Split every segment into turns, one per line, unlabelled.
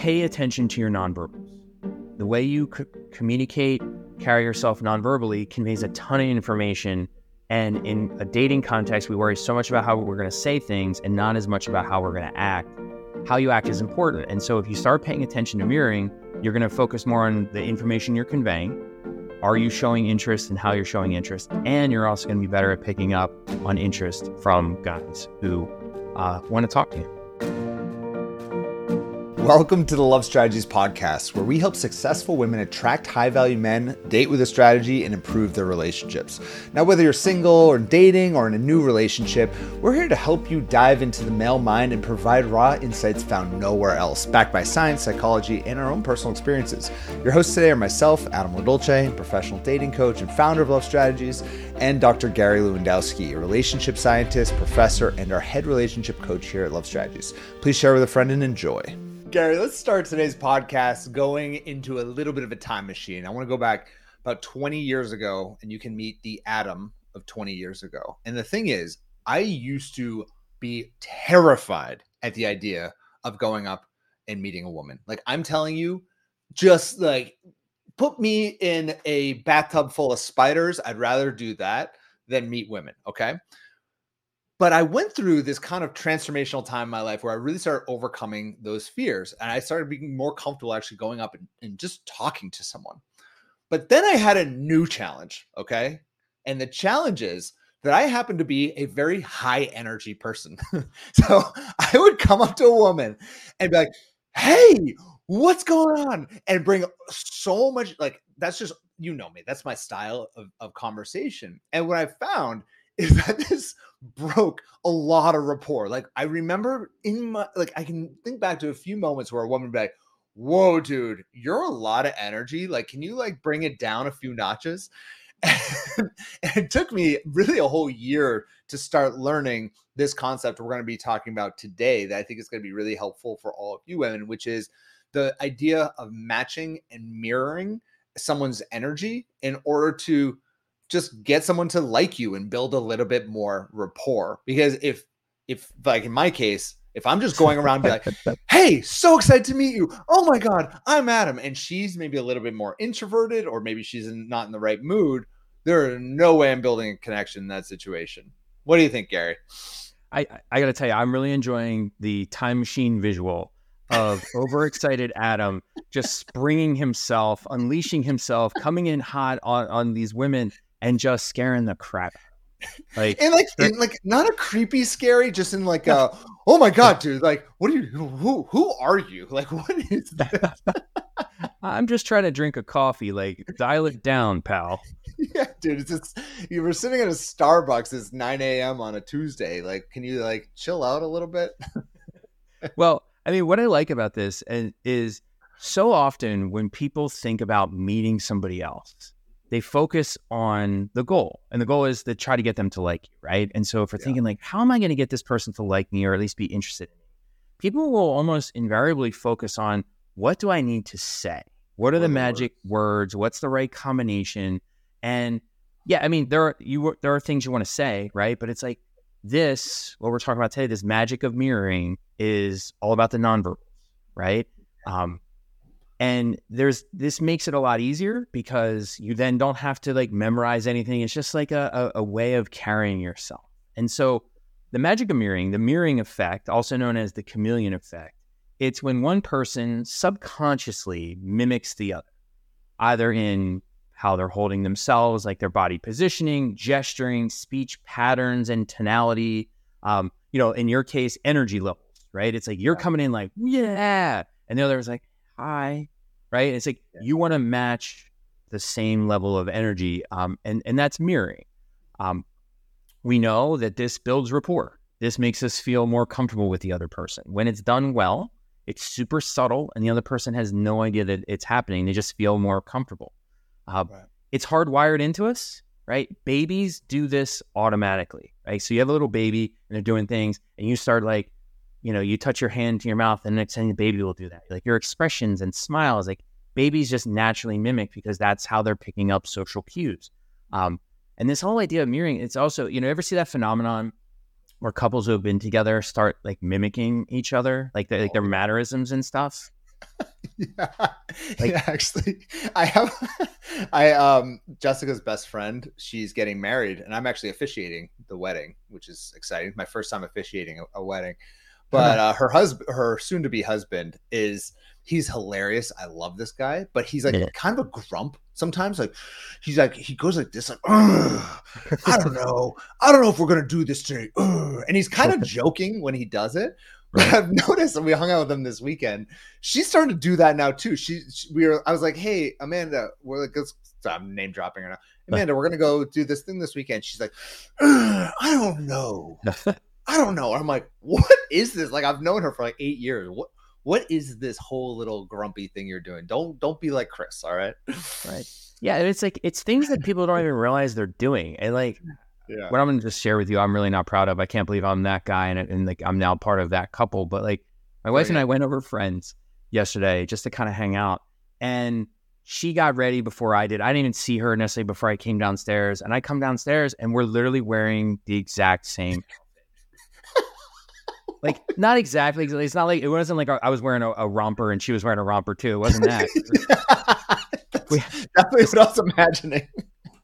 pay attention to your nonverbals. The way you c- communicate, carry yourself nonverbally conveys a ton of information. And in a dating context, we worry so much about how we're going to say things and not as much about how we're going to act. How you act is important. And so if you start paying attention to mirroring, you're going to focus more on the information you're conveying. Are you showing interest and how you're showing interest? And you're also going to be better at picking up on interest from guys who uh, want to talk to you.
Welcome to the Love Strategies Podcast, where we help successful women attract high value men, date with a strategy, and improve their relationships. Now, whether you're single or dating or in a new relationship, we're here to help you dive into the male mind and provide raw insights found nowhere else, backed by science, psychology, and our own personal experiences. Your hosts today are myself, Adam LoDolce, professional dating coach and founder of Love Strategies, and Dr. Gary Lewandowski, a relationship scientist, professor, and our head relationship coach here at Love Strategies. Please share with a friend and enjoy. Gary, let's start today's podcast going into a little bit of a time machine. I want to go back about 20 years ago, and you can meet the Adam of 20 years ago. And the thing is, I used to be terrified at the idea of going up and meeting a woman. Like, I'm telling you, just like put me in a bathtub full of spiders. I'd rather do that than meet women. Okay. But I went through this kind of transformational time in my life where I really started overcoming those fears and I started being more comfortable actually going up and, and just talking to someone. But then I had a new challenge. Okay. And the challenge is that I happen to be a very high energy person. so I would come up to a woman and be like, hey, what's going on? And bring so much, like, that's just, you know me, that's my style of, of conversation. And what I found is that this broke a lot of rapport. Like I remember in my like I can think back to a few moments where a woman would be like, "Whoa, dude, you're a lot of energy. Like, can you like bring it down a few notches?" And, it took me really a whole year to start learning this concept we're going to be talking about today that I think is going to be really helpful for all of you women, which is the idea of matching and mirroring someone's energy in order to just get someone to like you and build a little bit more rapport. Because if if like in my case, if I'm just going around be like, "Hey, so excited to meet you! Oh my god, I'm Adam," and she's maybe a little bit more introverted, or maybe she's in, not in the right mood, there are no way I'm building a connection in that situation. What do you think, Gary?
I I got to tell you, I'm really enjoying the time machine visual of overexcited Adam just springing himself, unleashing himself, coming in hot on, on these women and just scaring the crap
like and like in like not a creepy scary just in like a oh my god dude like what are you who who are you? Like what is that
i'm just trying to drink a coffee like dial it down pal.
Yeah dude it's just you were sitting at a starbucks it's 9 a.m on a tuesday like can you like chill out a little bit?
Well i mean what i like about this and is so often when people think about meeting somebody else they focus on the goal and the goal is to try to get them to like you right? And so if we're yeah. thinking like how am i going to get this person to like me or at least be interested in me? People will almost invariably focus on what do i need to say? What are the magic words? what's the right combination? And yeah i mean there are you there are things you want to say right? But it's like this what we're talking about today this magic of mirroring is all about the nonverbals right? Um, and there's this makes it a lot easier because you then don't have to like memorize anything. It's just like a, a, a way of carrying yourself. And so the magic of mirroring, the mirroring effect, also known as the chameleon effect, it's when one person subconsciously mimics the other, either in how they're holding themselves, like their body positioning, gesturing, speech patterns, and tonality. Um, you know, in your case, energy levels, right? It's like you're coming in like, yeah. And the other is like, hi, right? It's like yeah. you want to match the same level of energy, um, and and that's mirroring. Um, we know that this builds rapport. This makes us feel more comfortable with the other person. When it's done well, it's super subtle, and the other person has no idea that it's happening. They just feel more comfortable. Uh, right. It's hardwired into us, right? Babies do this automatically, right? So you have a little baby and they're doing things, and you start like you know, you touch your hand to your mouth, and the next thing the baby will do that. Like your expressions and smiles, like babies just naturally mimic because that's how they're picking up social cues. Um, and this whole idea of mirroring, it's also, you know, ever see that phenomenon where couples who have been together start like mimicking each other, like, the, like their mannerisms and stuff?
Yeah. Like, yeah, actually, I have, I um Jessica's best friend. She's getting married, and I'm actually officiating the wedding, which is exciting. My first time officiating a, a wedding, but uh, her husband, her soon-to-be husband, is he's hilarious. I love this guy, but he's like yeah. kind of a grump sometimes. Like he's like he goes like this, like I don't know, I don't know if we're gonna do this today, and he's kind of joking when he does it. Right. I've noticed, and we hung out with them this weekend. She's starting to do that now too. She, she we were. I was like, "Hey, Amanda, we're like, I'm name dropping her now. Amanda, we're gonna go do this thing this weekend." She's like, "I don't know, I don't know." I'm like, "What is this?" Like, I've known her for like eight years. What what is this whole little grumpy thing you're doing? Don't don't be like Chris. All right,
right. Yeah, it's like it's things that people don't even realize they're doing, and like yeah. what I'm going to just share with you, I'm really not proud of. I can't believe I'm that guy, and, and like I'm now part of that couple. But like my wife and I went over friends yesterday just to kind of hang out, and she got ready before I did. I didn't even see her necessarily before I came downstairs, and I come downstairs and we're literally wearing the exact same. Like not exactly. It's not like it wasn't like I was wearing a, a romper and she was wearing a romper too. It wasn't that.
that's, we, definitely what I was imagining.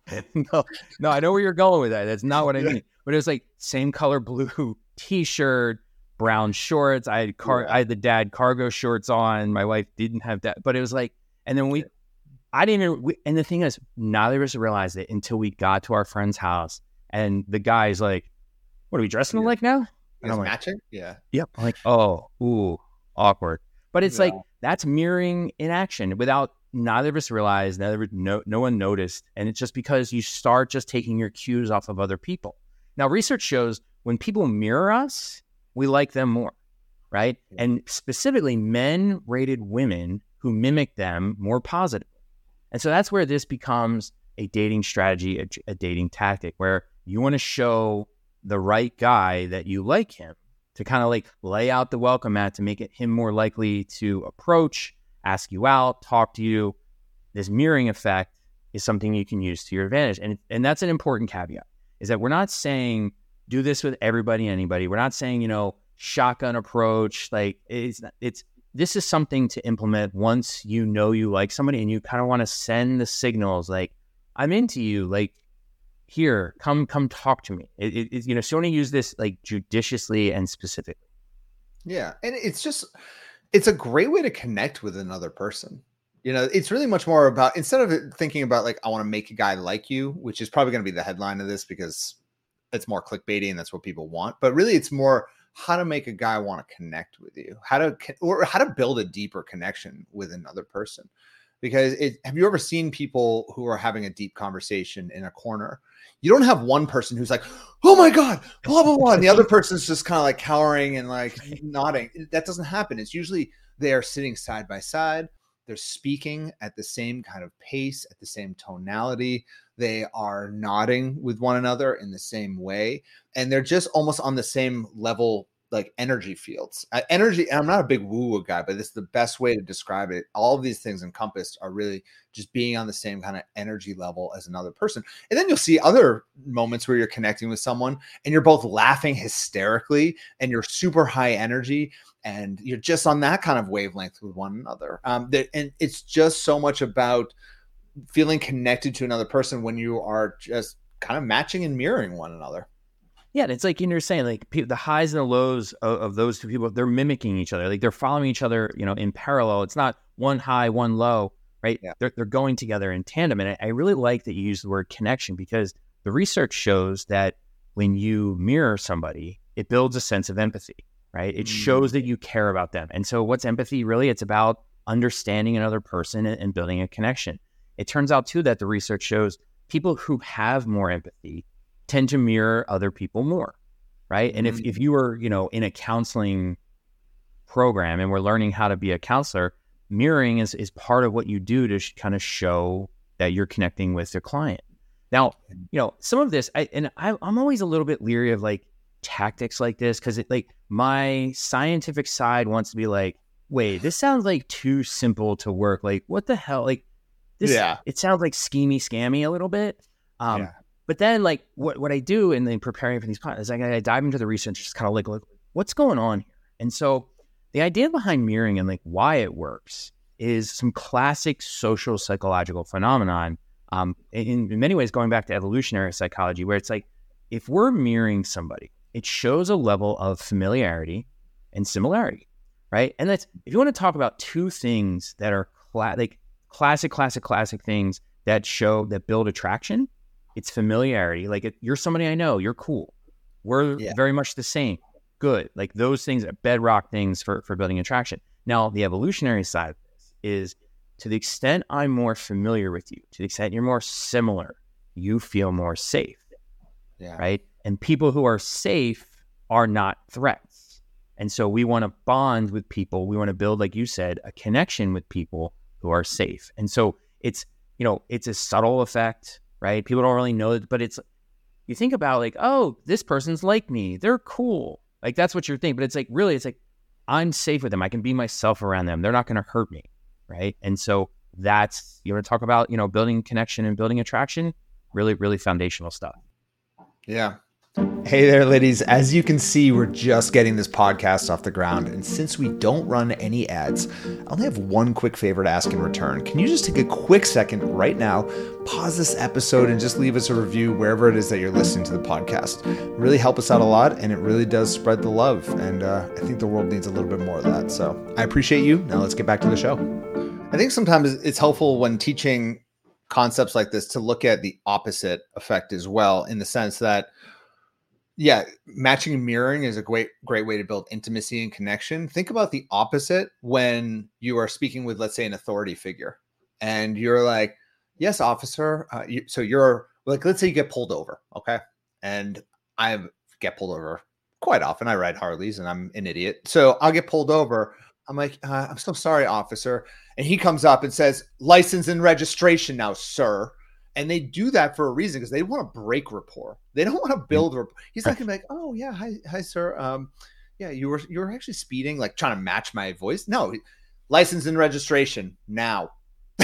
no, no, I know where you're going with that. That's not what I mean. But it was like same color blue t-shirt, brown shorts. I had car, yeah. I had the dad cargo shorts on. My wife didn't have that, but it was like, and then we, I didn't even. We, and the thing is, neither of us realized it until we got to our friend's house, and the guy's like, "What are we dressing yeah. like now?"
And I'm like, matching. Yeah.
Yep. I'm like, oh, ooh, awkward. But it's yeah. like that's mirroring in action without neither of us realized, neither no no one noticed, and it's just because you start just taking your cues off of other people. Now, research shows when people mirror us, we like them more, right? And specifically, men rated women who mimic them more positively. And so that's where this becomes a dating strategy, a, a dating tactic, where you want to show the right guy that you like him to kind of like lay out the welcome mat to make it him more likely to approach ask you out, talk to you. This mirroring effect is something you can use to your advantage. And, and that's an important caveat is that we're not saying do this with everybody, anybody. We're not saying, you know, shotgun approach. Like it's, it's, this is something to implement once you know you like somebody and you kind of want to send the signals like, I'm into you. Like, here, come, come talk to me. It, it, you know, so you want to use this like judiciously and specifically.
Yeah. And it's just, it's a great way to connect with another person. You know, it's really much more about instead of thinking about like I want to make a guy like you, which is probably going to be the headline of this because it's more clickbaity and that's what people want. But really, it's more how to make a guy want to connect with you, how to or how to build a deeper connection with another person. Because it, have you ever seen people who are having a deep conversation in a corner you don't have one person who's like, "Oh my god," blah blah blah, and the other person's just kind of like cowering and like nodding. That doesn't happen. It's usually they are sitting side by side. They're speaking at the same kind of pace, at the same tonality. They are nodding with one another in the same way, and they're just almost on the same level like energy fields. Uh, energy, I'm not a big woo woo guy, but this is the best way to describe it. All of these things encompassed are really just being on the same kind of energy level as another person. And then you'll see other moments where you're connecting with someone and you're both laughing hysterically and you're super high energy and you're just on that kind of wavelength with one another. Um, that, and it's just so much about feeling connected to another person when you are just kind of matching and mirroring one another.
Yeah, it's like you're saying, like the highs and the lows of, of, those two people, they're mimicking each other. Like they're following each other, you know, in parallel. It's not one high, one low, right? Yeah. They're, they're going together in tandem. And I, I really like that you use the word connection because the research shows that when you mirror somebody, it builds a sense of empathy, right? It mm-hmm. shows that you care about them. And so, what's empathy really? It's about understanding another person and, and building a connection. It turns out, too, that the research shows people who have more empathy tend to mirror other people more, right? And if, if mm. you were, you know, in a counseling program and we're learning how to be a counselor, mirroring is, is part of what you do to sh- kind of show that you're connecting with the client. Now, you know, some of this, I, and I, I'm always a little bit leery of like tactics like this because it like my scientific side wants to be like, wait, this sounds like too simple to work. Like, what the hell? Like, this, yeah, it sounds like schemy, scammy a little bit. Um, yeah. But then, like, what, what I do in the preparing for these podcasts is I, I dive into the research, just kind of like, look, what's going on here? And so the idea behind mirroring and like why it works is some classic social psychological phenomenon. Um, in, in many ways, going back to evolutionary psychology, where it's like if we're mirroring somebody, it shows a level of familiarity and similarity, right? And that's if you want to talk about two things that are cla- like classic, classic, classic things that show that build attraction, it's familiarity. Like you're somebody I know, you're cool. We're yeah. very much the same. Good. Like those things are bedrock things for for building attraction. Now, the evolutionary side of this is to the extent I'm more familiar with you, to the extent you're more similar, you feel more safe. Yeah. Right. And people who are safe are not threats. And so we want to bond with people. We want to build, like you said, a connection with people who are safe. And so it's, you know, it's a subtle effect, right? People don't really know but it's, you think about like, oh, this person's like me. They're cool. Like that's what you're thinking. But it's like, really, it's like, I'm safe with them. I can be myself around them. They're not going to hurt me. Right. And so that's, you want to talk about, you know, building connection and building attraction, really, really foundational stuff.
Yeah. Hey there, ladies. As you can see, we're just getting this podcast off the ground. And since we don't run any ads, I only have one quick favor to ask in return. Can you just take a quick second right now, pause this episode, and just leave us a review wherever it is that you're listening to the podcast? Really help us out a lot, and it really does spread the love. And uh, I think the world needs a little bit more of that. So I appreciate you. Now let's get back to the show. I think sometimes it's helpful when teaching concepts like this to look at the opposite effect as well, in the sense that yeah, matching and mirroring is a great great way to build intimacy and connection. Think about the opposite when you are speaking with, let's say, an authority figure, and you're like, "Yes, officer." Uh, you, so you're like, let's say you get pulled over, okay, and I get pulled over quite often. I ride Harleys, and I'm an idiot, so I'll get pulled over. I'm like, uh, I'm so sorry, officer, and he comes up and says, "License and registration now, sir." And they do that for a reason because they want to break rapport. They don't want to mm. build rapport. He's not gonna be like, "Oh yeah, hi, hi, sir. Um, yeah, you were you were actually speeding, like trying to match my voice." No, license and registration now.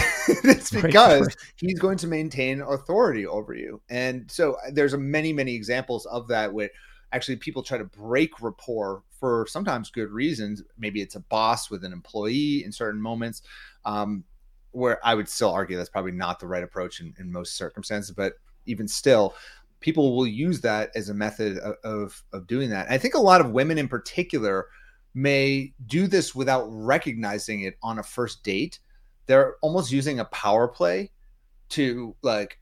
it's because he's going to maintain authority over you, and so uh, there's a many many examples of that where actually people try to break rapport for sometimes good reasons. Maybe it's a boss with an employee in certain moments. Um, where I would still argue that's probably not the right approach in, in most circumstances, but even still, people will use that as a method of, of, of doing that. I think a lot of women in particular may do this without recognizing it on a first date. They're almost using a power play to like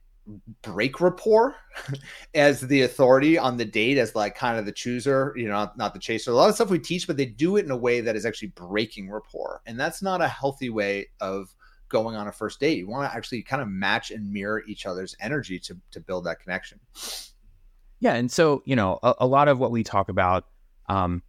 break rapport as the authority on the date as like kind of the chooser you know not, not, the chaser a lot of stuff we teach but they do it in a way that is actually breaking rapport and that's not a healthy way of going on a first date. You want to actually kind of match and mirror each other's energy to to build that connection.
Yeah, and so you know, a, a lot of what we talk about um,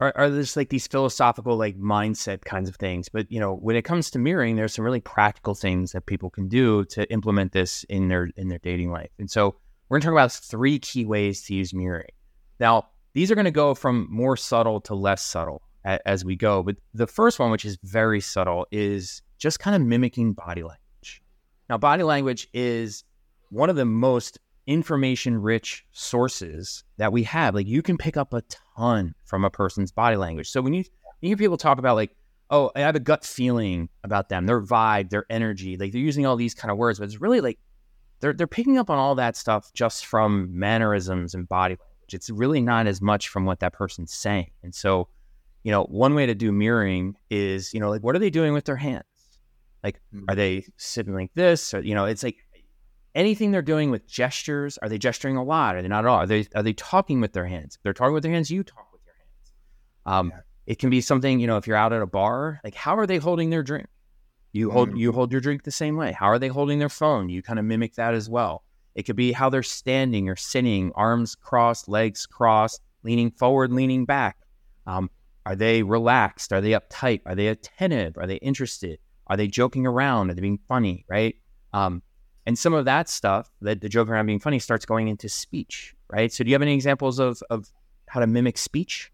are, are just like these philosophical, like mindset kinds of things. But you know, when it comes to mirroring, there's some really practical things that people can do to implement this in their in their dating life. And so we're going to talk about three key ways to use mirroring. Now, these are going to go from more subtle to less subtle as we go. But the first one, which is very subtle, is just kind of mimicking body language. Now, body language is one of the most information rich sources that we have. Like you can pick up a ton from a person's body language. So when you, you hear people talk about like, oh, I have a gut feeling about them, their vibe, their energy, like they're using all these kind of words, but it's really like they're they're picking up on all that stuff just from mannerisms and body language. It's really not as much from what that person's saying. And so, you know, one way to do mirroring is, you know, like what are they doing with their hands? Like, mm-hmm. are they sitting like this? Or, you know, it's like anything they're doing with gestures. Are they gesturing a lot? Are they not at all? Are they, are they talking with their hands? If they're talking with their hands, you talk with your hands. Um, yeah. It can be something, you know, if you're out at a bar, like how are they holding their drink? You hold, mm-hmm. you hold your drink the same way. How are they holding their phone? You kind of mimic that as well. It could be how they're standing or sitting, arms crossed, legs crossed, leaning forward, leaning back. Um, are they relaxed? Are they uptight? Are they attentive? Are they interested? Are they joking around? Are they being funny? Right. Um, and some of that stuff, that the joking around being funny, starts going into speech. Right. So, do you have any examples of of how to mimic speech,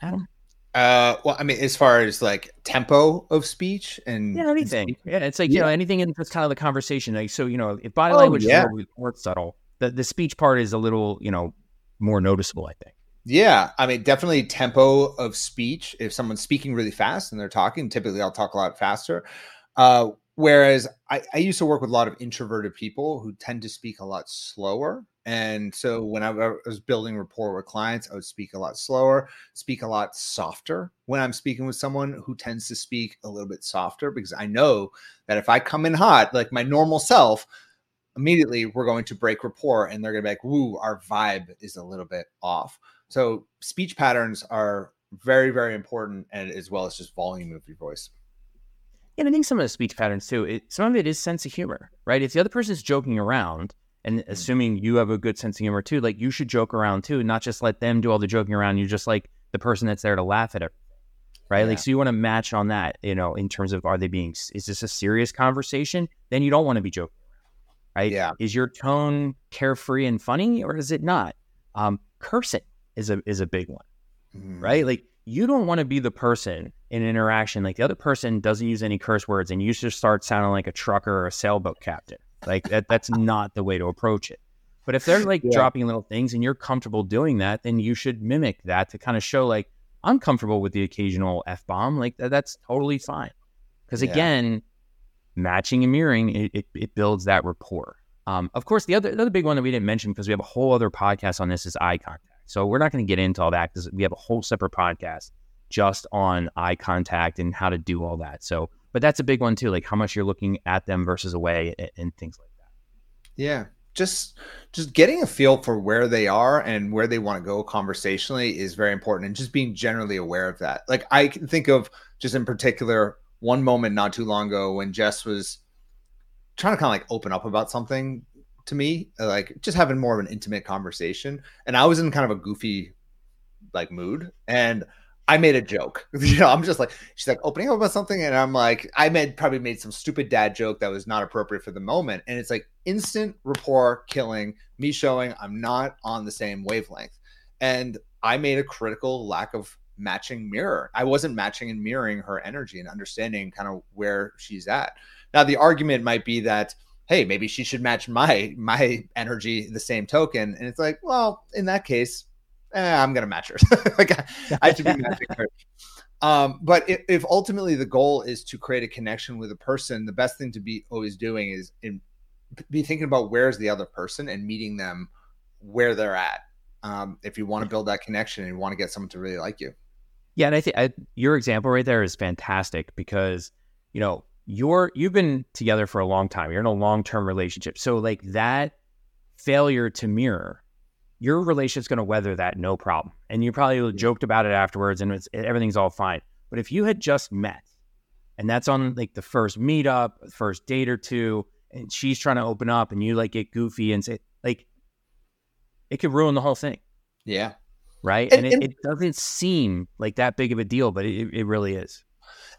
Adam?
Uh, well, I mean, as far as like tempo of speech and
yeah, anything. And yeah, it's like yeah. you know anything in this kind of the conversation. Like so, you know, if body oh, language yeah. is more subtle, the the speech part is a little you know more noticeable. I think.
Yeah, I mean, definitely tempo of speech. If someone's speaking really fast and they're talking, typically I'll talk a lot faster. Uh, whereas I, I, used to work with a lot of introverted people who tend to speak a lot slower. And so when I was building rapport with clients, I would speak a lot slower, speak a lot softer when I'm speaking with someone who tends to speak a little bit softer because I know that if I come in hot, like my normal self, immediately we're going to break rapport and they're going to be like, woo, our vibe is a little bit off. So speech patterns are very, very important, and as well as just volume of your voice.
And I think some of the speech patterns too, it, some of it is sense of humor, right? If the other person is joking around, and mm. assuming you have a good sense of humor too, like you should joke around too, not just let them do all the joking around. You're just like the person that's there to laugh at it, right? Yeah. Like, so you want to match on that, you know, in terms of are they being, is this a serious conversation? Then you don't want to be joking, right?
Yeah.
Is your tone carefree and funny, or is it not? Um, cursing is a is a big one, mm. right? Like you don't want to be the person in an interaction like the other person doesn't use any curse words and you just start sounding like a trucker or a sailboat captain. Like that that's not the way to approach it. But if they're like yeah. dropping little things and you're comfortable doing that, then you should mimic that to kind of show like I'm comfortable with the occasional f bomb. Like that, that's totally fine. Because yeah. again, matching and mirroring it, it, it builds that rapport. Um, of course, the other the other big one that we didn't mention because we have a whole other podcast on this is eye contact. So we're not going to get into all that because we have a whole separate podcast just on eye contact and how to do all that. So, but that's a big one too, like how much you're looking at them versus away and, and things like that.
Yeah, just just getting a feel for where they are and where they want to go conversationally is very important, and just being generally aware of that. Like I can think of just in particular one moment not too long ago when Jess was trying to kind of like open up about something to me, like just having more of an intimate conversation. And I was in kind of a goofy like mood and I made a joke. you know, I'm just like, she's like opening up about something, and I'm like, I made probably made some stupid dad joke that was not appropriate for the moment. And it's like instant rapport killing, me showing I'm not on the same wavelength. And I made a critical lack of matching mirror. I wasn't matching and mirroring her energy and understanding kind of where she's at. Now the argument might be that hey, maybe she should match my my energy the same token. And it's like, well, in that case, eh, I'm gonna match her. like I, I should be matching her. Um, but if, if, ultimately the goal is to create a connection with a person, the best thing to be always doing is in, be thinking about where's the other person and meeting them where they're at. Um, if you want to build that connection and you want to get someone to really like you.
Yeah, and I think your example right there is fantastic because you know you're you've been together for a long time. You're in a long term relationship. So like that failure to mirror, your relationship's going to weather that no problem. And you probably joked about it afterwards, and it's everything's all fine. But if you had just met, and that's on like the first meetup, first date or two, and she's trying to open up, and you like get goofy and say like, it could ruin the whole thing.
Yeah.
Right. And, and, it, and, it, doesn't seem like that big of a deal, but it, it really is.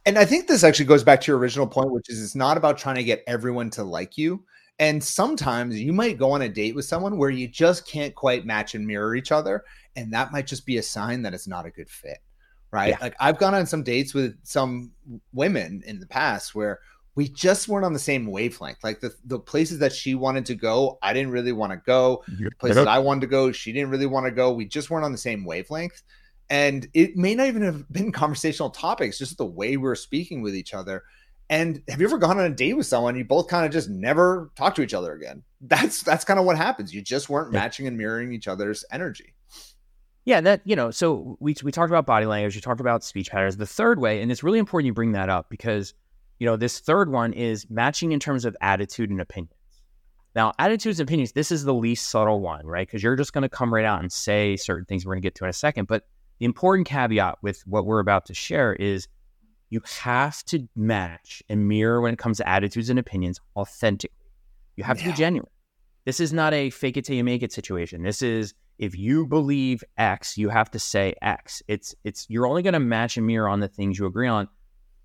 And I think this actually goes back to your original point, which is it's not about trying to get everyone to like you. And sometimes you might go on a date with someone where you just can't quite match and mirror each other. And that might just be a sign that it's not a good fit. Right. Yeah. Like I've gone on some dates with some women in the past where we just weren't on the same wavelength. Like the, the places that she wanted to go, I didn't really want to go. The places I wanted to go, she didn't really want to go. We just weren't on the same wavelength. And it may not even have been conversational topics, just the way we're speaking with each other. And have you ever gone on a date with someone you both kind of just never talk to each other again? That's that's kind of what happens. You just weren't yeah. matching and mirroring each other's energy.
Yeah, that you know, so we we talked about body language, you talked about speech patterns. The third way, and it's really important you bring that up because you know, this third one is matching in terms of attitude and opinions. Now, attitudes and opinions, this is the least subtle one, right? Because you're just going to come right out and say certain things we're going to get to in a second. But the important caveat with what we're about to share is you have to match and mirror when it comes to attitudes and opinions authentically. You have yeah. to be genuine. This is not a fake it till you make it situation. This is if you believe X, you have to say X. It's it's you're only going to match and mirror on the things you agree on.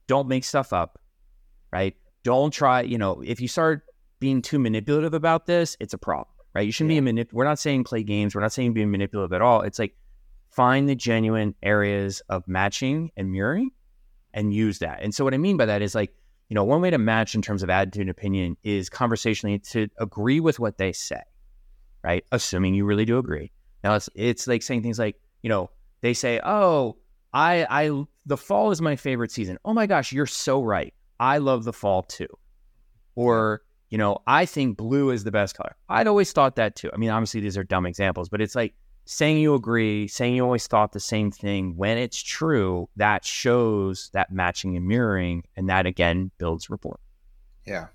Don't make stuff up, right? Don't try, you know, if you start being too manipulative about this, it's a problem, right? You shouldn't yeah. be a manip. We're not saying play games. We're not saying being manipulative at all. It's like find the genuine areas of matching and mirroring and use that. And so what I mean by that is like, you know, one way to match in terms of attitude and opinion is conversationally to agree with what they say, right? Assuming you really do agree. Now it's it's like saying things like, you know, they say, "Oh, I I the fall is my favorite season." Oh my gosh, you're so right. I love the fall too. Or, you know, I think blue is the best color. I'd always thought that too. I mean, obviously these are dumb examples, but it's like saying you agree, saying you always thought the same thing when it's true, that shows that matching and mirroring and that again builds rapport.
Yeah.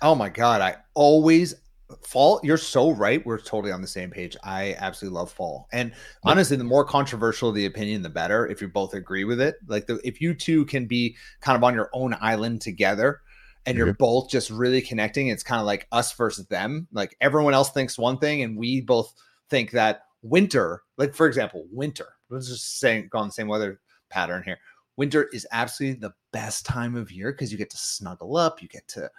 Oh my god, I always fall you're so right we're totally on the same page i absolutely love fall and honestly the more controversial the opinion the better if you both agree with it like the, if you two can be kind of on your own island together and you're mm-hmm. both just really connecting it's kind of like us versus them like everyone else thinks one thing and we both think that winter like for example winter let's just saying go on the same weather pattern here winter is absolutely the best time of year because you get to snuggle up you get to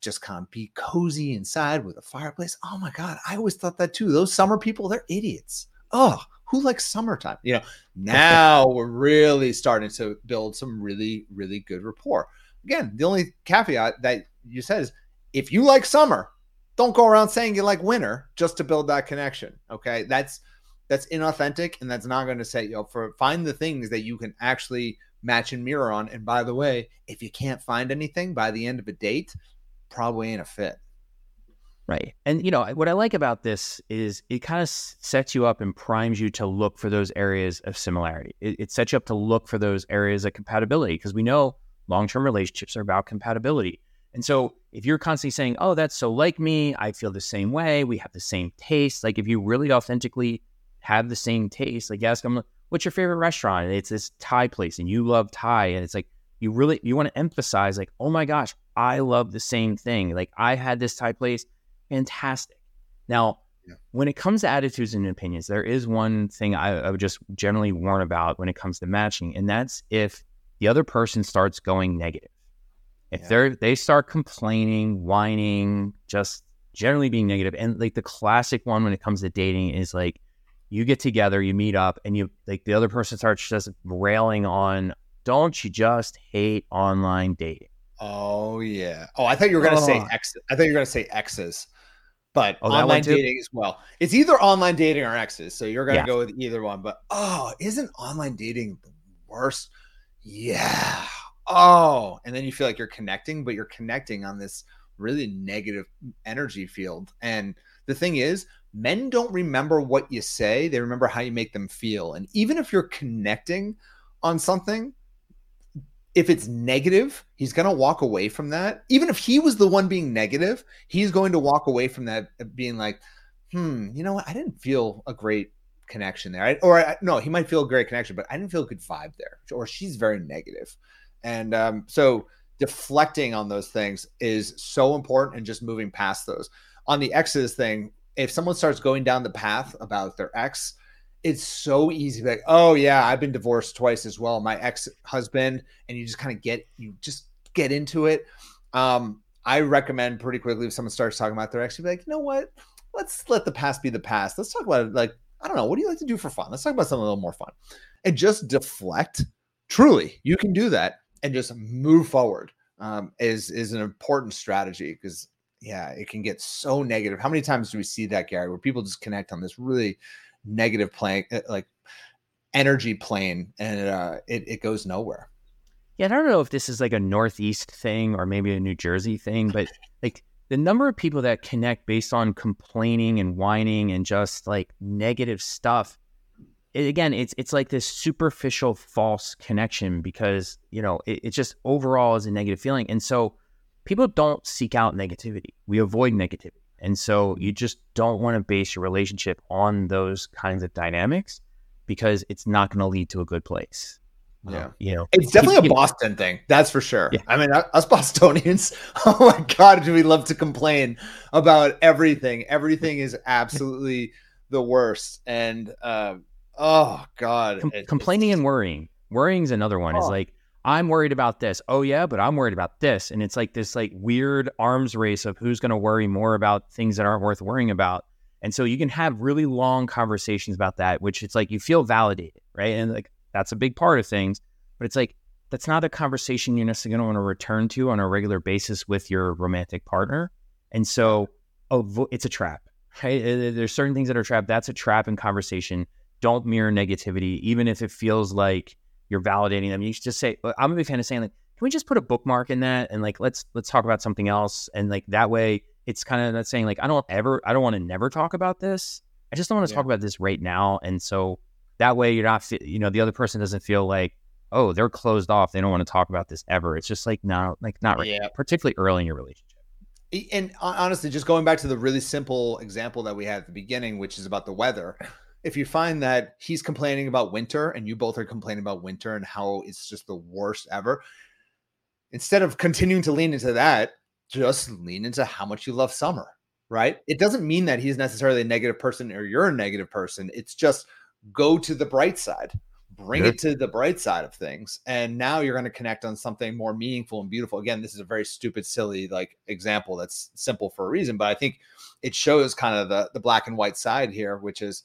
just kind of be cozy inside with a fireplace. Oh my God, I always thought that too. Those summer people, they're idiots. Oh, who likes summertime? You know, now we're really starting to build some really, really good rapport. Again, the only caveat that you said is if you like summer, don't go around saying you like winter just to build that connection. Okay. That's that's inauthentic and that's not going to set you up for find the things that you can actually match and mirror on. And by the way, if you can't find anything by the end of a date, probably ain't a fit.
Right. And, you know, what I like about this is it kind of sets you up and primes you to look for those areas of similarity. It, it sets you up to look for those areas of compatibility because we know long term relationships are about compatibility. And so if you're constantly saying, oh, that's so like me, I feel the same way, we have the same taste, like if you really authentically have the same taste, like ask them, what's your favorite restaurant? And it's this Thai place and you love Thai. And it's like, you really you want to emphasize like oh my gosh i love the same thing like i had this Thai place fantastic now yeah. when it comes to attitudes and opinions there is one thing I, I, would just generally warn about when it comes to matching and that's if the other person starts going negative if yeah. they're they start complaining whining just generally being negative and like the classic one when it comes to dating is like you get together you meet up and you like the other person starts just railing on don't you just hate online dating?
Oh yeah. Oh, I thought you were gonna oh. say X. I thought you were gonna say X's, but oh, online dating as well. It's either online dating or X's, so you're gonna yeah. go with either one. But oh, isn't online dating the worst? Yeah. Oh, and then you feel like you're connecting, but you're connecting on this really negative energy field. And the thing is, men don't remember what you say; they remember how you make them feel. And even if you're connecting on something, if it's negative, he's going to walk away from that. Even if he was the one being negative, he's going to walk away from that being like, hmm, you know what? I didn't feel a great connection there. I, or I, no, he might feel a great connection, but I didn't feel a good vibe there. Or she's very negative. And um, so deflecting on those things is so important and just moving past those. On the exes thing, if someone starts going down the path about their ex, it's so easy like oh yeah i've been divorced twice as well. My ex-husband and you just kind of get you just get into it. Um i recommend pretty quickly if someone starts talking about their ex you be like you know what? Let's let the past be the past. Let's talk about it like i don't know what do you like to do for fun? Let's talk about something a little more fun. And just deflect. Truly you can do that and just move forward um, is is an important strategy because yeah it can get so negative how many times do we see that gary where people just connect on this really negative plane, uh, like energy plane, and uh, it, it goes nowhere.
Yeah, I don't know if this is like a Northeast thing or maybe a New Jersey thing, but like the number of people that connect based on complaining and whining and just like negative stuff. It, again, it's it's like this superficial false connection because you know it, it just overall is a negative feeling, and so people don't seek out negativity. We avoid negativity. And so you just don't want to base your relationship on those kinds of dynamics because it's not going to lead to a good place.
Yeah. Um, you know, it's definitely a Boston thing. That's for sure. Yeah. I mean, us Bostonians, oh my God, do we love to complain about everything? Everything is absolutely the worst. And, uh, oh God.
Com- complaining and worrying. Worrying is another one. Oh. Is like, I'm worried about this. Oh yeah, but I'm worried about this. And it's like this like weird arms race of who's going to worry more about things that aren't worth worrying about. And so you can have really long conversations about that, which it's like you feel validated, right? And like that's a big part of things. But it's like that's not a conversation you're necessarily going to want to return to on a regular basis with your romantic partner. And so oh, it's a trap, right? There's certain things that are trap. That's a trap in conversation. don't mirror negativity, even if it feels like you're validating them. You should just say, uh, I'm a big fan of saying like, can we just put a bookmark in that and like let's let's talk about something else and like that way it's kind of not saying like I don't ever I don't want to never talk about this. I just don't want to yeah. talk about this right now. And so that way you're not you know the other person doesn't feel like oh they're closed off they don't want to talk about this ever. It's just like no like not right yeah. particularly early in your relationship.
And honestly, just going back to the really simple example that we had at the beginning, which is about the weather if you find that he's complaining about winter and you both are complaining about winter and how it's just the worst ever, instead of continuing to lean into that, just lean into how much you love summer, right? It doesn't mean that he's necessarily a negative person or you're a negative person. It's just go to the bright side, bring it to the bright side of things. And now you're going to connect on something more meaningful and beautiful. Again, this is a very stupid, silly like example that's simple for a reason, but I think it shows kind of the, the black and white side here, which is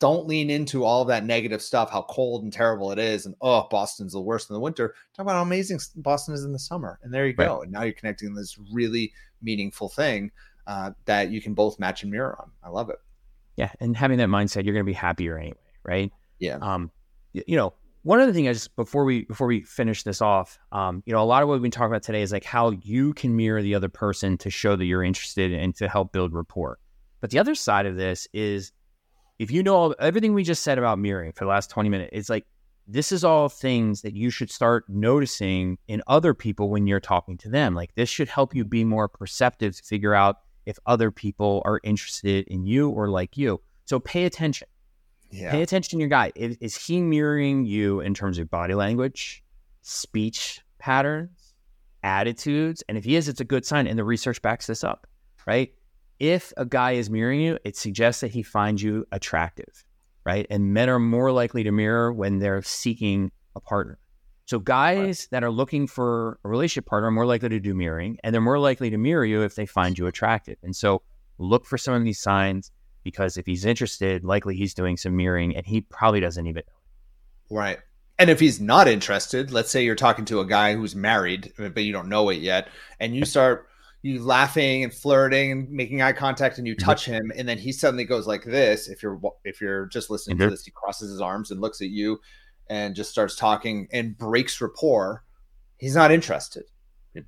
don't lean into all of that negative stuff, how cold and terrible it is, and oh, Boston's the worst in the winter. Talk about how amazing Boston is in the summer, and there you go. And now you're connecting this really meaningful thing uh, that you can both match and mirror on. I love it.
Yeah, and having that mindset, you're going to be happier anyway, right?
Yeah. Um,
you know, one other thing is before we before we finish this off, um, you know, a lot of what we've been talking about today is like how you can mirror the other person to show that you're interested and to help build rapport. But the other side of this is if you know all, everything we just said about mirroring for the last 20 minutes, it's like this is all things that you should start noticing in other people when you're talking to them. Like this should help you be more perceptive to figure out if other people are interested in you or like you. So pay attention. Yeah. Pay attention to your guy. Is, is he mirroring you in terms of body language, speech patterns, attitudes? And if he is, it's a good sign. And the research backs this up, right? If a guy is mirroring you, it suggests that he finds you attractive, right? And men are more likely to mirror when they're seeking a partner. So guys that are looking for a relationship partner are more likely to do mirroring, and they're more likely to mirror you if they find you attractive. And so look for some of these signs because if he's interested, likely he's doing some mirroring, and he probably doesn't even
know. It. Right. And if he's not interested, let's say you're talking to a guy who's married, but you don't know it yet, and you start you laughing and flirting and making eye contact and you mm-hmm. touch him and then he suddenly goes like this if you're if you're just listening mm-hmm. to this he crosses his arms and looks at you and just starts talking and breaks rapport he's not interested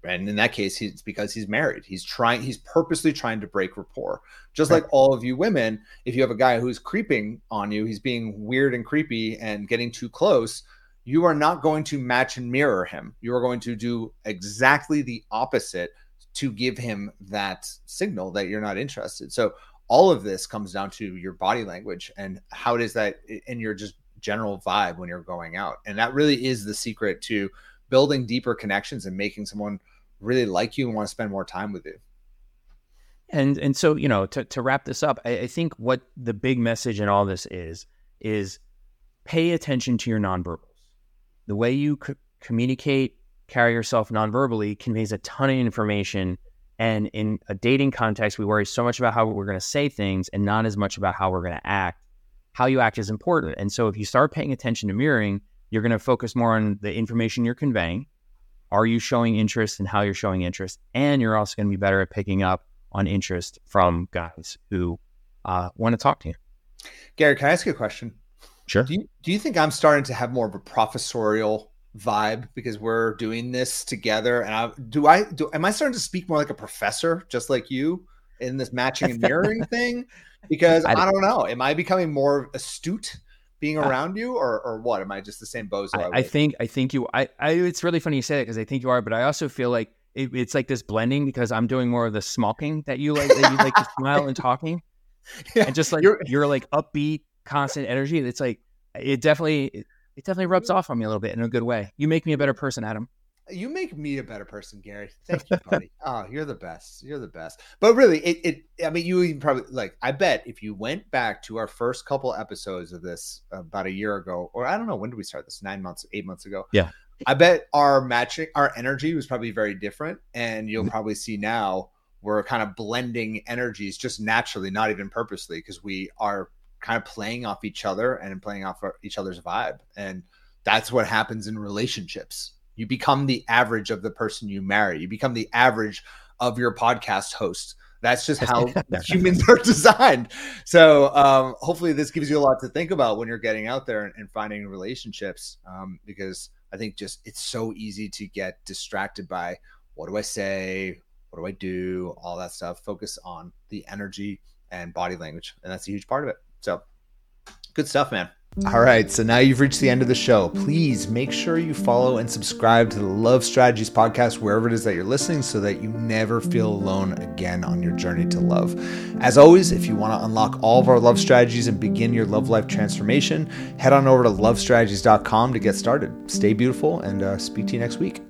and in that case it's because he's married he's trying he's purposely trying to break rapport just right. like all of you women if you have a guy who's creeping on you he's being weird and creepy and getting too close you are not going to match and mirror him you are going to do exactly the opposite to give him that signal that you're not interested. So all of this comes down to your body language and how does that in your just general vibe when you're going out. And that really is the secret to building deeper connections and making someone really like you and want to spend more time with you.
And and so you know to to wrap this up, I, I think what the big message in all this is is pay attention to your nonverbals. The way you c- communicate carry yourself nonverbally conveys a ton of information. And in a dating context, we worry so much about how we're going to say things and not as much about how we're going to act. How you act is important. And so if you start paying attention to mirroring, you're going to focus more on the information you're conveying. Are you showing interest in how you're showing interest? And you're also going to be better at picking up on interest from guys who uh, want to talk to you.
Gary, can I ask you a question?
Sure.
Do you, do you think I'm starting to have more of a professorial vibe because we're doing this together. And I do I do am I starting to speak more like a professor, just like you, in this matching and mirroring thing? Because I, I, don't know. Am I becoming more astute being around you, or or what? Am I just the same bozo?
I, I, think I think you. I, I it's really funny you say that because I think you are, but I also feel like it, it's like this blending because I'm doing more of the smoking that you like. that you like to smile and talking, yeah, and just like you're, you're like upbeat, constant energy. It's like it definitely it definitely rubs off on me a little bit in a good way. You make me a better person, Adam.
You make me a better person, Gary. Thank you, buddy. oh, you're the best. You're the best. But really, it, it I mean, you even probably like. I bet if you went back to our first couple episodes of this about a year ago, or I don't know when did we start this? Nine months, eight months ago.
Yeah.
I bet our matching, our energy was probably very different, and you'll mm-hmm. probably see now we're kind of blending energies just naturally, not even purposely, because we are kind of playing off each other and playing off each other's vibe. And that's what happens in relationships. You become the average of the person you marry. You become the average of your podcast host. That's just how humans are designed. So um, hopefully this gives you a lot to think about when you're getting out there and, and finding relationships. Um, because I think just it's so easy to get distracted by what do I say, what do I do, all that stuff. Focus on the energy and body language, and that's a huge part of it. So good stuff, man. All right, so now you've reached the end of the show. Please make sure you follow and subscribe to the Love Strategies podcast wherever it is that you're listening so that you never feel alone again on your journey to love. As always, if you want to unlock all of our love strategies and begin your love life transformation, head on over to lovestrategies.com to get started. Stay beautiful and uh, speak to you next week.